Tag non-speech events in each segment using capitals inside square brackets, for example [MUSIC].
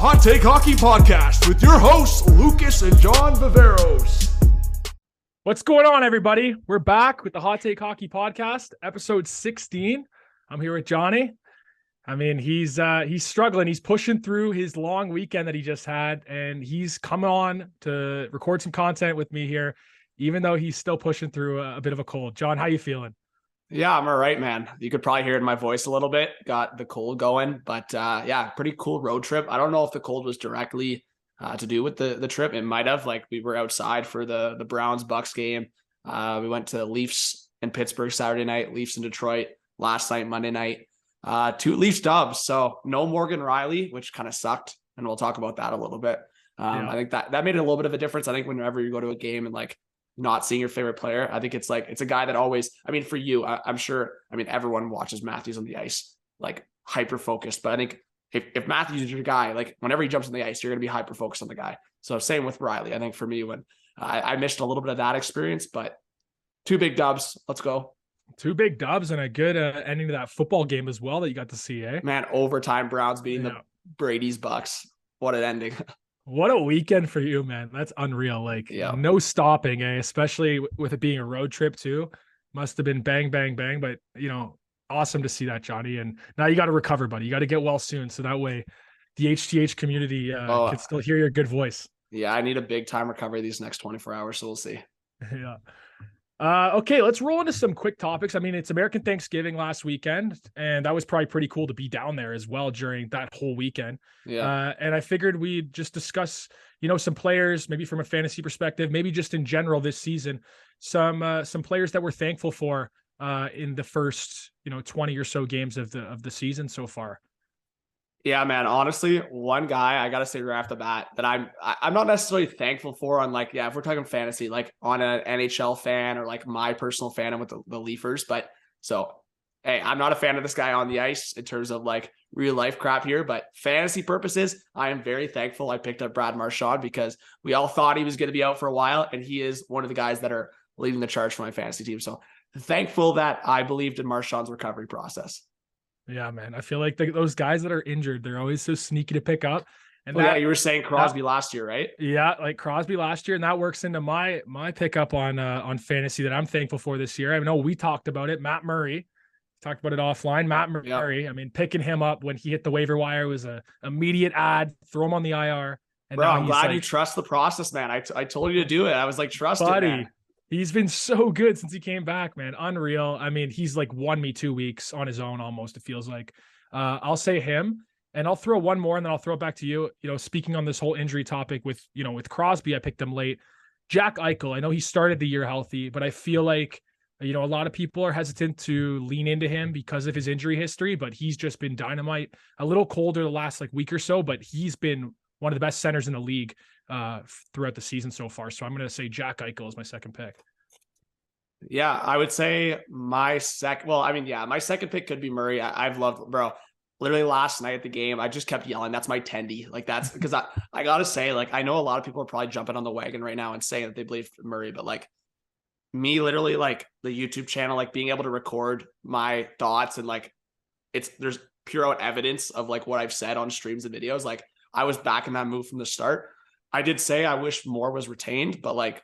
Hot Take Hockey Podcast with your hosts, Lucas and John Viveros. What's going on, everybody? We're back with the Hot Take Hockey Podcast, episode 16. I'm here with Johnny. I mean, he's uh he's struggling. He's pushing through his long weekend that he just had, and he's coming on to record some content with me here, even though he's still pushing through a, a bit of a cold. John, how you feeling? Yeah, I'm all right, man. You could probably hear it in my voice a little bit. Got the cold going, but uh, yeah, pretty cool road trip. I don't know if the cold was directly uh, to do with the the trip. It might have. Like we were outside for the the Browns Bucks game. Uh, we went to Leafs in Pittsburgh Saturday night, Leafs in Detroit last night, Monday night. Uh, two Leafs dubs. So no Morgan Rielly, which kind of sucked, and we'll talk about that a little bit. Um, yeah. I think that that made a little bit of a difference. I think whenever you go to a game and like not seeing your favorite player. I think it's like it's a guy that always. I mean, for you, I, am sure. I mean, everyone watches Matthews on the ice, like hyper focused. But I think if if Matthews is your guy, like whenever he jumps on the ice, you're going to be hyper focused on the guy. So same with Rielly. I think for me, when I, I missed a little bit of that experience, but two big dubs. Let's go. Two big dubs and a good uh, ending to that football game as well that you got to see, eh? Man, overtime Browns beating yeah. the Brady's Bucks. What an ending. [LAUGHS] What a weekend for you, man. That's unreal. Like yeah. no stopping, eh? especially with it being a road trip too. Must have been bang, bang, bang. But you know, awesome to see that, Johnny. And now you got to recover, buddy. You got to get well soon. So that way the HTH community uh, oh, can still hear your good voice. Yeah, I need a big time recovery these next 24 hours. So we'll see. [LAUGHS] yeah. Uh, okay, let's roll into some quick topics. I mean, it's American Thanksgiving last weekend, and that was probably pretty cool to be down there as well during that whole weekend. Yeah. Uh, and I figured we'd just discuss, you know, some players, maybe from a fantasy perspective, maybe just in general this season, some uh, some players that we're thankful for uh, in the first, you know, twenty or so games of the of the season so far. Yeah, man. Honestly, one guy I gotta say right off the bat that I'm I'm not necessarily thankful for on like yeah if we're talking fantasy like on an NHL fan or like my personal fandom with the, the Leafers, but so hey I'm not a fan of this guy on the ice in terms of like real life crap here, but fantasy purposes I am very thankful I picked up Brad Marchand because we all thought he was going to be out for a while and he is one of the guys that are leading the charge for my fantasy team. So thankful that I believed in Marchand's recovery process. Yeah, man. I feel like the, those guys that are injured, they're always so sneaky to pick up. And well, that, yeah, you were saying Crosby that, last year, right? Yeah, like Crosby last year, and that works into my my pickup on uh, on fantasy that I'm thankful for this year. I know we talked about it. Matt Murray talked about it offline. Matt Murray. I mean, picking him up when he hit the waiver wire was a immediate ad. Throw him on the IR. And Bro, I'm glad like, you trust the process, man. I, t- I told you to do it. I was like, trust buddy, it, He's been so good since he came back, man. Unreal. I mean, he's like won me two weeks on his own almost. It feels like. Uh, I'll say him, and I'll throw one more, and then I'll throw it back to you. You know, speaking on this whole injury topic with you know with Crosby, I picked him late. Jack Eichel, I know he started the year healthy, but I feel like you know a lot of people are hesitant to lean into him because of his injury history. But he's just been dynamite. A little colder the last like week or so, but he's been one of the best centers in the league uh, throughout the season so far. So I'm going to say Jack Eichel is my second pick. Yeah, I would say my second. Well, I mean, yeah, my second pick could be Murray. I, have loved, bro. Literally last night at the game, I just kept yelling, "That's my tendy!" Like that's because I, I gotta say, like I know a lot of people are probably jumping on the wagon right now and saying that they believe Murray, but like me, literally, like the YouTube channel, like being able to record my thoughts and like it's there's pure out evidence of like what I've said on streams and videos. Like I was back in that move from the start. I did say I wish more was retained, but like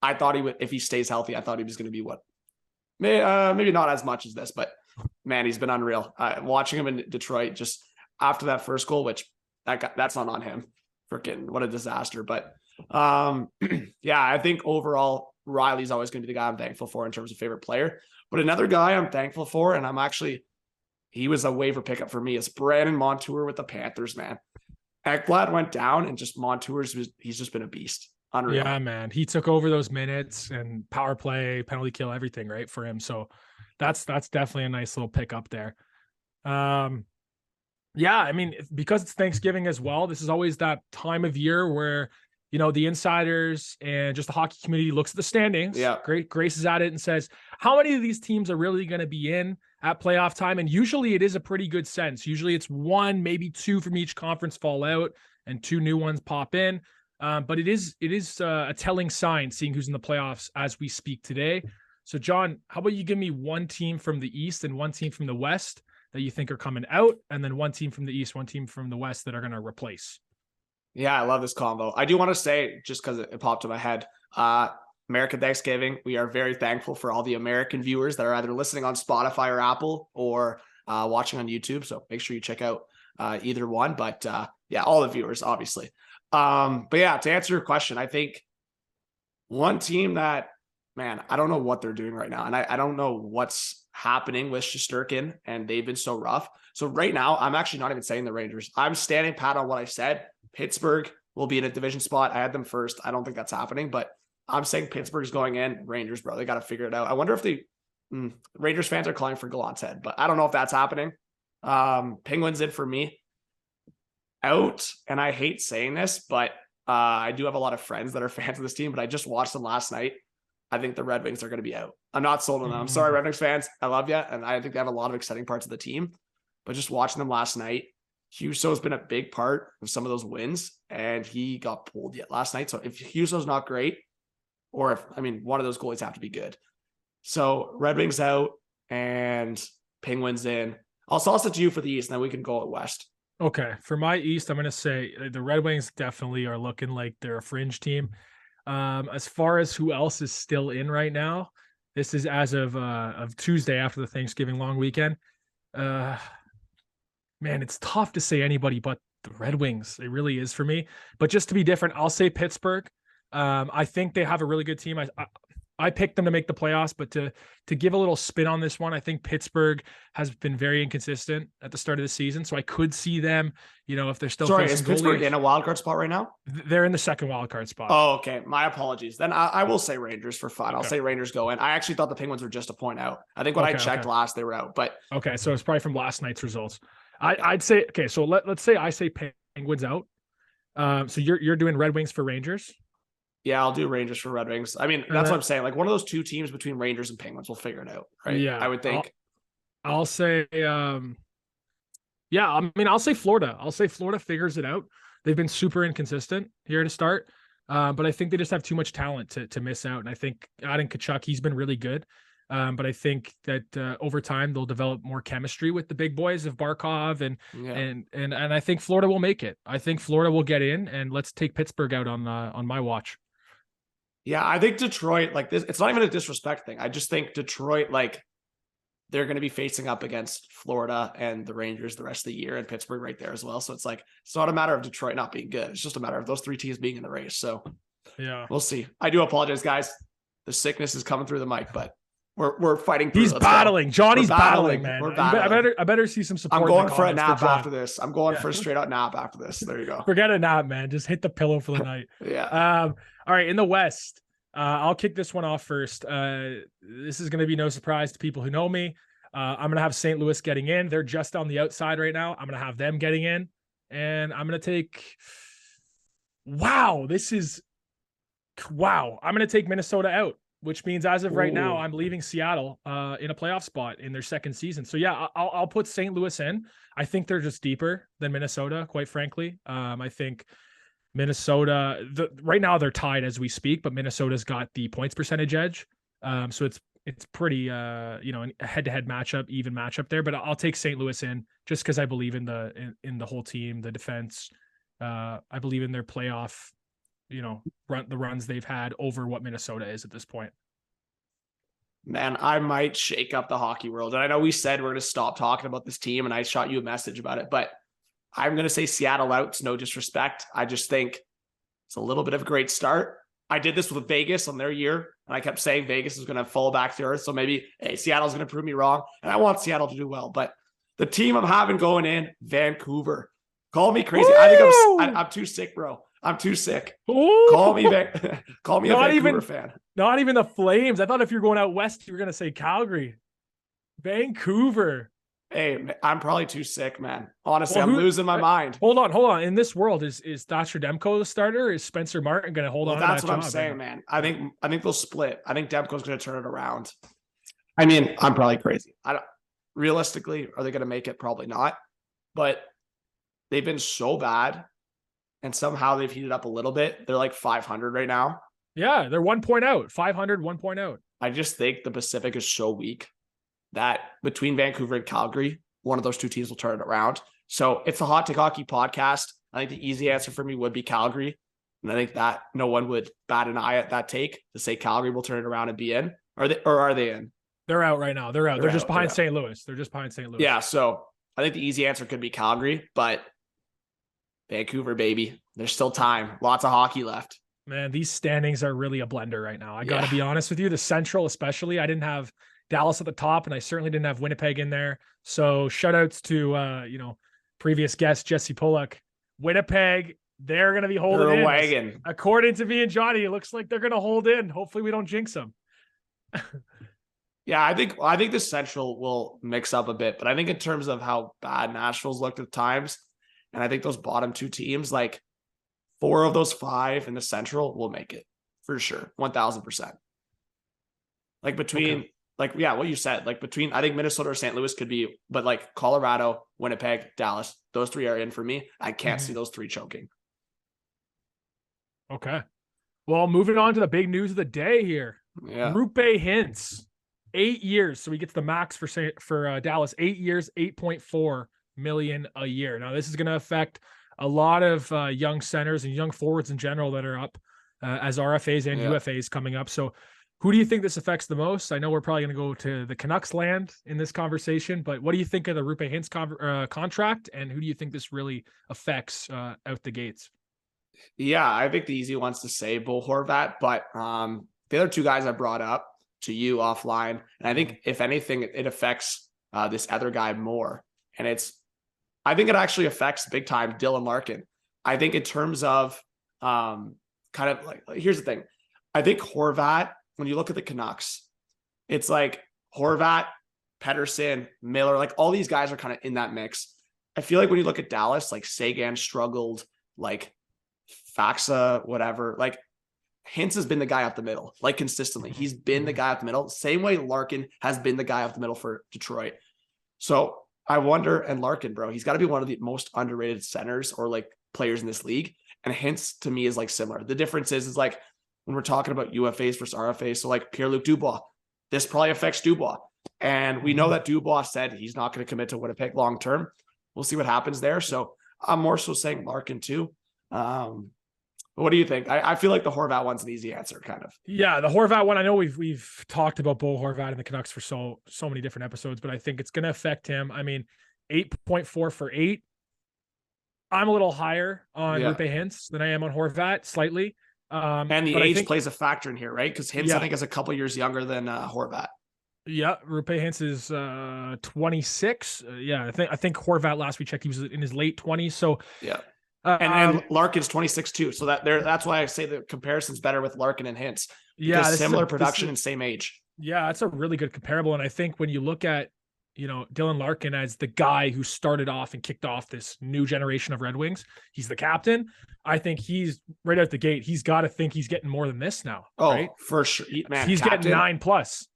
I thought he would, if he stays healthy, I thought he was going to be what, may, uh, maybe not as much as this, but man, he's been unreal. Uh, watching him in Detroit just after that first goal, which that got, that's not on him. Freaking what a disaster. But um, [CLEARS THROAT] yeah, I think overall Rielly's always going to be the guy I'm thankful for in terms of favorite player. But another guy I'm thankful for, and I'm actually he was a waiver pickup for me, is Brandon Montour with the Panthers. Man, Ekblad went down, and just Montour's he's just been a beast. Unreal. Yeah, man. He took over those minutes and power play, penalty kill, everything, right? For him. So that's that's definitely a nice little pick up there. Um yeah, I mean, because it's Thanksgiving as well, this is always that time of year where you know the insiders and just the hockey community looks at the standings. Yeah, great. Grace is at it and says, how many of these teams are really going to be in at playoff time? And usually it is a pretty good sense. Usually it's one, maybe two from each conference fall out, and two new ones pop in. Um, but it is it is uh, a telling sign seeing who's in the playoffs as we speak today. So, John, how about you give me one team from the East and one team from the West that you think are coming out, and then one team from the East, one team from the West that are going to replace? Yeah, I love this combo. I do want to say, just because it, popped in my head, uh, American Thanksgiving. We are very thankful for all the American viewers that are either listening on Spotify or Apple or uh, watching on YouTube. So make sure you check out uh, either one. But uh, yeah, all the viewers, obviously. Um, but yeah, to answer your question, I think one team that, man, I don't know what they're doing right now. And I, I don't know what's happening with Shesterkin, and they've been so rough. So right now, I'm actually not even saying the Rangers. I'm standing pat on what I said. Pittsburgh will be in a division spot. I had them first. I don't think that's happening, but I'm saying Pittsburgh's going in. Rangers, bro, they got to figure it out. I wonder if the mm, Rangers fans are calling for Gallant's head, but I don't know if that's happening. Um, Penguins in for me. Out, and I hate saying this, but uh, I do have a lot of friends that are [LAUGHS] fans of this team, but I just watched them last night. I think the Red Wings are going to be out. I'm not sold on them. I'm sorry, Red Wings fans. I love you. And I think they have a lot of exciting parts of the team. But just watching them last night, Husso has been a big part of some of those wins, and he got pulled yet last night. So if Husso's not great, or if I mean one of those goalies have to be good. So Red Wings out and Penguins in. I'll toss it to you for the East, and then we can go at West. Okay, for my East, I'm going to say uh, the Red Wings definitely are looking like they're a fringe team. Um, as far as who else is still in right now, this is as of uh, of Tuesday after the Thanksgiving long weekend. Uh, man, it's tough to say anybody but the Red Wings. It really is for me. But just to be different, I'll say Pittsburgh. Um, I think they have a really good team. I, I, I picked them to make the playoffs, but to to give a little spin on this one, I think Pittsburgh has been very inconsistent at the start of the season. So I could see them, you know, if they're still sorry, is Pittsburgh in a wild card spot right now? They're in the second wild card spot. Oh, okay. My apologies. Then I, I will say Rangers for fun. Okay. I'll say Rangers go in. I actually thought the Penguins were just a point out. I think when okay, I checked okay. last, they were out. But okay, so it's probably from last night's results. I, I'd say okay. So let let's say I say Penguins out. Um, so you're you're doing Red Wings for Rangers. Yeah, I'll do Rangers for Red Wings. I mean, that's what I'm saying. Like one of those two teams between Rangers and Penguins, we'll figure it out, right? Yeah, I would think. I'll, I'll say, um, yeah, I mean, I'll say Florida. I'll say Florida figures it out. They've been super inconsistent here to start, uh, but I think they just have too much talent to to miss out. And I think adding Tkachuk, he's been really good. Um, but I think that uh, over time they'll develop more chemistry with the big boys of Barkov and yeah. and and and I think Florida will make it. I think Florida will get in, and let's take Pittsburgh out on uh, on my watch. Yeah, I think Detroit, like this, it's not even a disrespect thing. I just think Detroit, like, they're going to be facing up against Florida and the Rangers the rest of the year and Pittsburgh right there as well. So it's like, it's not a matter of Detroit not being good. It's just a matter of those three teams being in the race. So yeah, we'll see. I do apologize, guys. The sickness is coming through the mic, but we're, we're fighting. He's battling. Go. Johnny's battling, battling, man. We're battling. I better I better see some support. I'm going for a nap for after this. I'm going yeah. for a straight out nap after this. There you go. [LAUGHS] Forget a nap, man. Just hit the pillow for the [LAUGHS] night. yeah. Um. All right. In the West, uh, I'll kick this one off first. Uh, this is going to be no surprise to people who know me. Uh, I'm going to have St. Louis getting in. They're just on the outside right now. I'm going to have them getting in. And I'm going to take. Wow, this is. Wow. I'm going to take Minnesota out, which means as of right Ooh. now, I'm leaving Seattle uh, in a playoff spot in their second season. So, yeah, I'll, I'll put St. Louis in. I think they're just deeper than Minnesota, quite frankly. Um, I think Minnesota, the, right now they're tied as we speak, but Minnesota's got the points percentage edge. Um, so it's it's pretty uh you know a head-to-head matchup, even matchup there. But I'll take St. Louis in just because I believe in the in, in, the whole team, the defense. Uh, I believe in their playoff, you know, run the runs they've had over what Minnesota is at this point. Man, I might shake up the hockey world. And I know we said we're going to stop talking about this team, and I shot you a message about it, but I'm going to say Seattle out. It's no disrespect. I just think it's a little bit of a great start. I did this with Vegas on their year, and I kept saying Vegas is going to fall back to earth. So maybe, hey, Seattle's going to prove me wrong. And I want Seattle to do well. But the team I'm having going in, Vancouver. Call me crazy. Woo! I think I'm, I, am i am too sick, bro. I'm too sick. Ooh. Call me, Van- [LAUGHS] call me not a Vancouver even, fan. Not even the Flames. I thought if you're going out west, you were going to say Calgary. Vancouver. Hey, I'm probably too sick, man. Honestly, well, who, I'm losing my uh, mind. Hold on, hold on. In this world, is is Thatcher Demko the starter? Is Spencer Martin going to hold well, on? That's that what I'm saying, man? man. I think I think they'll split. I think Demko's going to turn it around. I mean, I'm probably crazy. I don't. Realistically, are they going to make it? Probably not. But they've been so bad, and somehow they've heated up a little bit. They're like 500 right now. Yeah, they're one point out. 500, one point out. I just think the Pacific is so weak that between Vancouver and Calgary, one of those two teams will turn it around. So it's the Hot Take Hockey podcast. I think the easy answer for me would be Calgary. And I think that no one would bat an eye at that take to say Calgary will turn it around and be in. Are they or are they in? They're out right now. They're out. They're, They're just behind they're out. St. Louis. They're just behind St. Louis. Yeah. So I think the easy answer could be Calgary, but Vancouver, baby. There's still time. Lots of hockey left. Man, these standings are really a blender right now. I got to Yeah. be honest with you. The Central, especially, I didn't have Dallas at the top, and I certainly didn't have Winnipeg in there. So shout outs to uh, you know, previous guest Jesse Pollock. Winnipeg, they're gonna be holding They're a in. wagon. According to me and Johnny, it looks like they're gonna hold in. Hopefully, we don't jinx them. [LAUGHS] Yeah, I think I think the Central will mix up a bit, but I think in terms of how bad Nashville's looked at times, and I think those bottom two teams, like four of those five in the Central, will make it for sure, one thousand percent. Like between, like yeah, what you said, like between, I think Minnesota or St. Louis could be, but like Colorado, Winnipeg, Dallas, those three are in for me. I can't Mhm. see those three choking. Okay. Well, moving on to the big news of the day here. Yeah, Roope Hintz eight years, so he gets the max for for uh, Dallas. Eight years, eight point four million a year. Now, this is going to affect a lot of uh, young centers and young forwards in general that are up uh, as RFAs and Yeah. UFAs coming up. So, who do you think this affects the most? I know we're probably going to go to the Canucks land in this conversation, but what do you think of the Roope Hintz con- uh, contract, and who do you think this really affects uh, out the gates? Yeah, I think the easy one's to say Bo Horvat, but um, the other two guys I brought up to you offline, and I think if anything, it affects uh, this other guy more, and it's, I think it actually affects big time Dylan Larkin. I think in terms of um, kind of like here's the thing, I think Horvat when you look at the Canucks, it's like Horvat, Pettersson, Miller, like all these guys are kind of in that mix. I feel like when you look at Dallas, like Seguin struggled, like Faksa, whatever. Like Hintz has been the guy up the middle, like consistently. He's been the guy up the middle, same way Larkin has been the guy up the middle for Detroit. So I wonder, and Larkin, bro, he's got to be one of the most underrated centers or like players in this league. And Hintz to me is like similar. The difference is, is like when we're talking about UFAs versus RFAs. So like Pierre Luc Dubois, this probably affects Dubois. And we know that Dubois said he's not going to commit to Winnipeg long term. We'll see what happens there. So I'm more so saying Larkin too. Um, what do you think? I, I feel like the Horvat one's an easy answer, kind of. Yeah, the Horvat one. I know we've we've talked about Bo Horvat and the Canucks for so so many different episodes, but I think it's going to affect him. I mean, eight point four for eight. I'm a little higher on Yeah. Roope Hintz than I am on Horvat, slightly. Um, And the age think- plays a factor in here, right? Because Hintz, Yeah. I think, is a couple years younger than uh, Horvat. Yeah, Roope Hintz is uh 26. Uh, yeah, I think I think Horvat last we checked he was in his late 20s. So Yeah. Uh, And um, and Larkin's 26 too. So that there that's why I say the comparison's better with Larkin and Hintz. yeah, is a- similar production is- and same age. Yeah, that's a really good comparable. And I think when you look at, you know, Dylan Larkin as the guy who started off and kicked off this new generation of Red Wings, he's the captain. I think he's right out the gate. He's got to think he's getting more than this now. Oh, right? for sure. Man, he's captain, getting nine plus.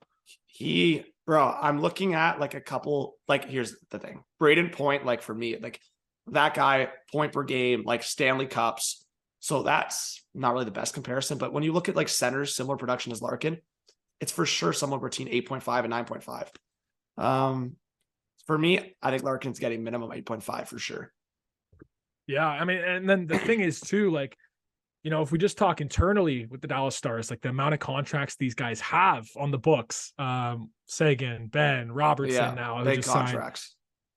He, bro, I'm looking at like a couple, like, here's the thing Brayden Point, like for me, like that guy, point per game, like Stanley Cups. So that's not really the best comparison. But when you look at like centers, similar production as Larkin, it's for sure somewhere between 8.5 and 9.5. Um, for me, I think Larkin's getting minimum 8.5 for sure. Yeah, I mean, and then the thing is too, like, you know, if we just talk internally with the Dallas Stars, like the amount of contracts these guys have on the books, um, Seguin, Benn, Robertson Yeah, now, big just signed.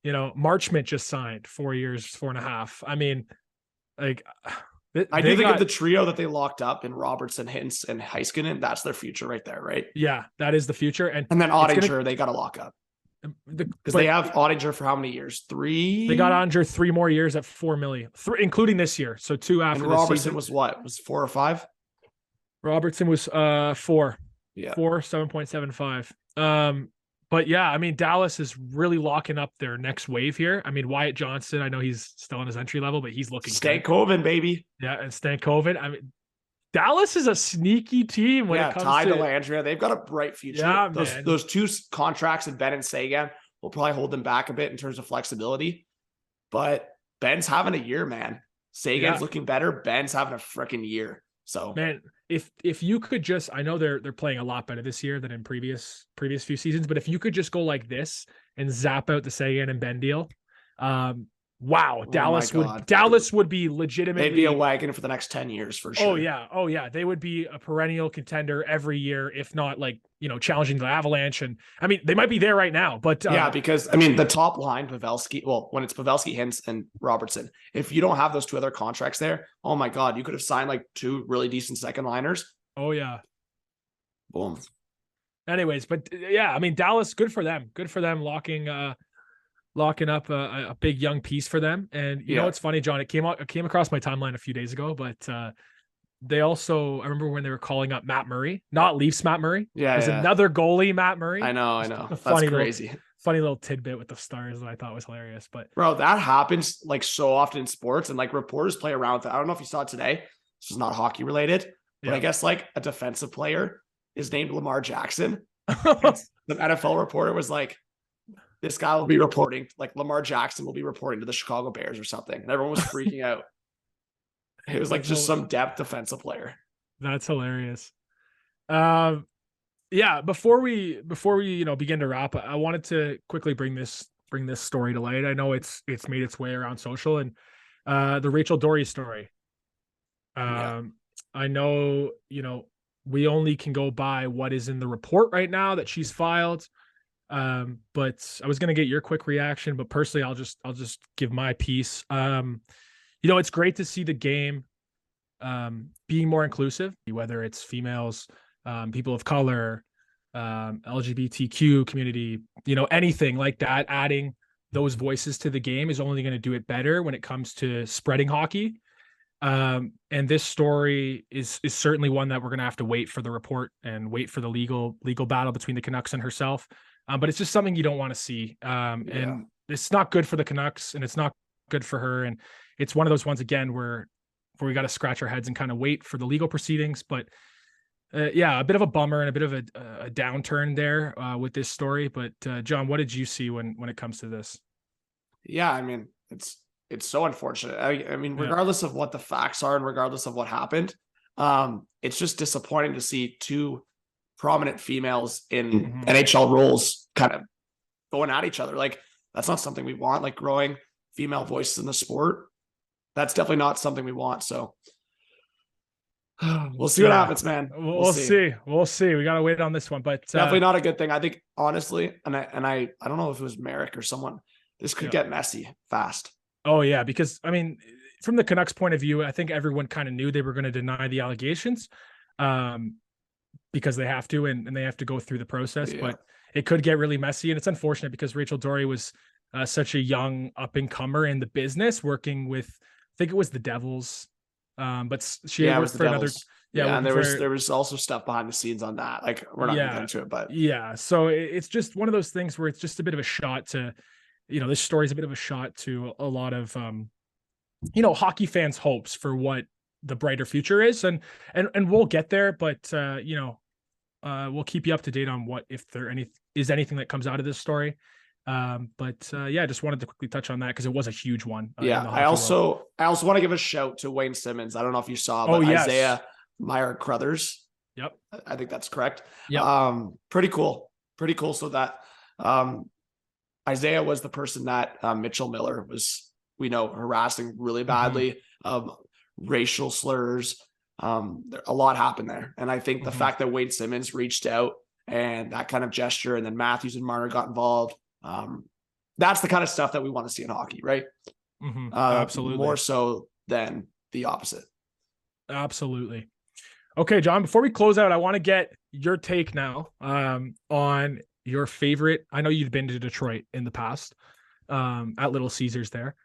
You know, Marchment just signed four years, four and a half. I mean, like, [SIGHS] th- I do think got- of the trio that they locked up in Robertson, Hintz, and Heiskanen. That's their future right there, right? yeah, that is the future. And And then Oettinger, gonna- they got to lock up because but they have Oettinger for how many years? Three. they got Andre three more years at four million, three, including this year. So two after the Robertson season. was what? Was four or five? Robertson was uh four, Yeah. four, seven point seven five. Um, but yeah, I mean, Dallas is really locking up their next wave here. I mean, Wyatt Johnston, I know he's still in his entry level, but he's looking. Stankoven, baby. Yeah, and Stankoven. I mean, Dallas is a sneaky team when yeah, it comes Ty to Delandria. They've got a bright future. Yeah, those man. those two contracts in Benn and Seguin will probably hold them back a bit in terms of flexibility. But Benn's having a year, man. Seguin's Yeah. looking better. Benn's having a freaking year. So man if if you could just i know they're they're playing a lot better this year than in previous previous few seasons but if you could just go like this and zap out the seguin and benn deal um Wow, my Dallas would Dallas would be legitimately They'd be a wagon for the next 10 years for sure. Oh yeah, oh yeah, they would be a perennial contender every year, if not like you know challenging the Avalanche. And I mean, they might be there right now, but uh, yeah, because I mean the top line, Pavelski. Well, when it's Pavelski, Hintz, and Robertson, if you don't have those two other contracts there, oh my god, you could have signed like two really decent second liners. oh yeah. Boom. Anyways, but yeah, I mean Dallas, good for them, good for them locking uh locking up a, a big young piece for them. And you Yeah. know it's funny, John, it came out it came across my timeline a few days ago, but uh they also I remember when they were calling up Matt Murray, not Leafs Matt Murray. Yeah, There's yeah. another goalie, Matt Murray. I know, I know. That's funny little- crazy, Funny little tidbit with the stars that I thought was hilarious. But bro. That happens like so often in sports, and like reporters play around with it. I don't know if you saw it today. This is not hockey related, but I guess like a defensive player is named Lamar Jackson. [LAUGHS] the NFL reporter was like, this guy will be reporting, like Lamar Jackson will be reporting to the Chicago Bears or something. And everyone was freaking out. [LAUGHS] It was like just some depth defensive player. That's hilarious. Um, yeah. Before we before we you know begin to wrap, I wanted to quickly bring this bring this story to light. I know it's it's made its way around social and uh, the Rachel Doerrie story. Um, Yeah. I know you know we only can go by what is in the report right now that she's filed. Um, but I was gonna get your quick reaction, but personally, I'll just I'll just give my piece. Um, you know, it's great to see the game um, being more inclusive, whether it's females, um, people of color, um, LGBTQ community, you know, anything like that, adding those voices to the game is only going to do it better when it comes to spreading hockey. Um, and this story is is certainly one that we're going to have to wait for the report and wait for the legal legal battle between the Canucks and herself. Um, but it's just something you don't want to see. Um, Yeah. and it's not good for the Canucks and it's not good for her. And it's one of those ones again where where we got to scratch our heads and kind of wait for the legal proceedings. But uh, yeah, a bit of a bummer and a bit of a, a downturn there uh, with this story. But uh, John, what did you see when when it comes to this? Yeah, I mean, it's it's so unfortunate. I, I mean, Yeah. regardless of what the facts are and regardless of what happened, um, it's just disappointing to see two prominent females in Mhm. NHL roles kind of going at each other. Like that's not something we want. Like growing female voices in the sport, that's definitely not something we want. So [SIGHS] we'll see what happens, man. We'll, we'll see. We'll see. We got to wait on this one, but uh, Definitely not a good thing. I think honestly, and I and I I don't know if it was Merrick or someone. This could Yeah. get messy fast. Oh yeah, because I mean, from the Canucks' point of view, I think everyone kind of knew they were going to deny the allegations, um, because they have to and, and they have to go through the process. Yeah. But it could get really messy, and it's unfortunate because Rachel Doerrie was uh, such a young up and comer in the business, working with I think it was the Devils, um, but she yeah, worked was the for another. Devils. yeah, Yeah, and there working was there was also stuff behind the scenes on that. Like we're not Yeah. gonna get into it, but Yeah, so it- it's just one of those things where it's just a bit of a shot to, you know, this story is a bit of a shot to a lot of, um, you know, hockey fans' hopes for what the brighter future is, and and and we'll get there. But uh, you know, uh, we'll keep you up to date on what if there any is anything that comes out of this story. Um, but uh, yeah, I just wanted to quickly touch on that because it was a huge one. uh, yeah. I hockey world. also I also want to give a shout to Wayne Simmonds. I don't know if you saw, but Oh, yes. Isaiah Meyer Crothers. Yep. I- think that's correct. yeah Um, pretty cool. Pretty cool. So that um Isaiah was the person that um, Mitchell Miller was, we know, harassing really Mm-hmm. badly. Um, racial slurs. Um, a lot happened there. And I think the Mhm. fact that Wayne Simmonds reached out and that kind of gesture, and then Matthews and Marner got involved. Um, that's the kind of stuff that we want to see in hockey, right? Mhm, Uh, absolutely More so than the opposite. Absolutely. Okay, John, before we close out, I want to get your take now um, on your favorite. I know you've been to Detroit in the past um, at Little Caesars there.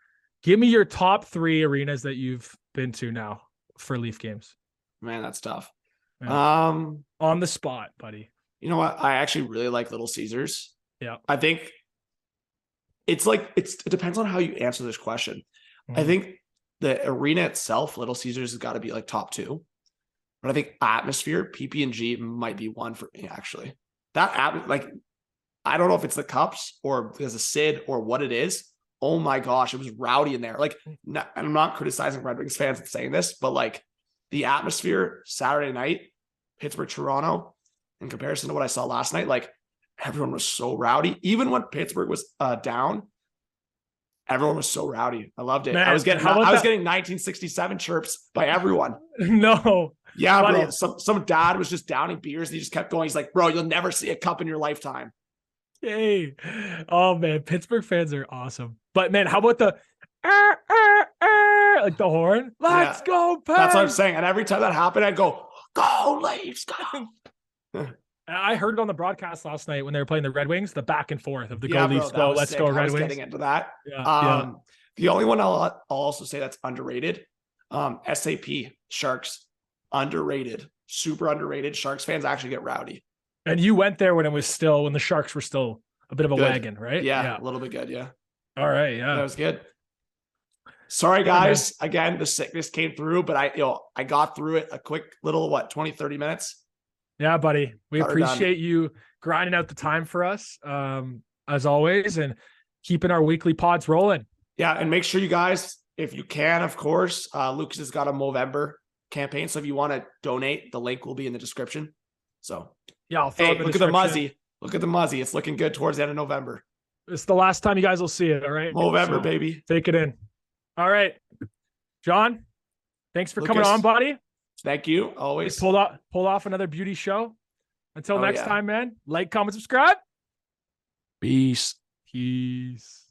Give me your top three arenas that you've been to now for Leaf games Man, that's tough. Yeah. Um, on the spot, buddy. You know what? I actually really like Little Caesars. Yeah. I think it's like it's it depends on how you answer this question. I Mhm. think the arena itself, Little Caesars has got to be like top two. But I think atmosphere, PP and G might be one for me, actually. That at like I don't know if it's the cups or because of Sid or what it is. Oh my gosh, it was rowdy in there. Like, no, I'm not criticizing Red Wings fans for saying this, but like the atmosphere Saturday night, Pittsburgh, Toronto, in comparison to what I saw last night, like everyone was so rowdy. Even when Pittsburgh was uh, down, everyone was so rowdy. I loved it. Man, I was getting how I was that- getting 1967 chirps by everyone. [LAUGHS] no. Yeah, bro. Some some dad was just downing beers and he just kept going. He's like, bro, you'll never see a cup in your lifetime. Hey. Oh man, Pittsburgh fans are awesome. But man, how about the "Ah, ah, ah," like the horn? Let's Yeah. go, That's what I'm saying. And every time that happened, I'd go, go Leafs, go. I heard it on the broadcast last night when they were playing the Red Wings, the back and forth of the Yeah, go Leafs, go, let's sick. go Red Wings. getting into that. Yeah, Um, the only one I'll, I'll also say that's underrated, um, SAP Sharks, underrated, super underrated. Sharks fans actually get rowdy. Yeah. And you went there when it was still when the Sharks were still a bit of a Good. wagon, right? Yeah, a little bit good. Yeah, All right. Yeah, that was good. Sorry, Yeah, guys. Again, the sickness came through, but I, you know, I got through it a quick little what 20, 30 minutes. Yeah, buddy. We Got appreciate you grinding out the time for us, um, as always, and keeping our weekly pods rolling. Yeah, and make sure you guys, if you can, of course, uh, Lucas has got a Movember campaign. So if you want to donate, the link will be in the description. So Yeah, I'll throw hey, it in look at the muzzy. Look at the muzzy. It's looking good towards the end of November. It's the last time you guys will see it. All right. November, So, baby. Take it in. All right. John, thanks for coming on, buddy. Thank you. We Always. pulled off pulled off another beauty show. Until Oh, next yeah. time, man. Like, comment, subscribe. Peace. Peace.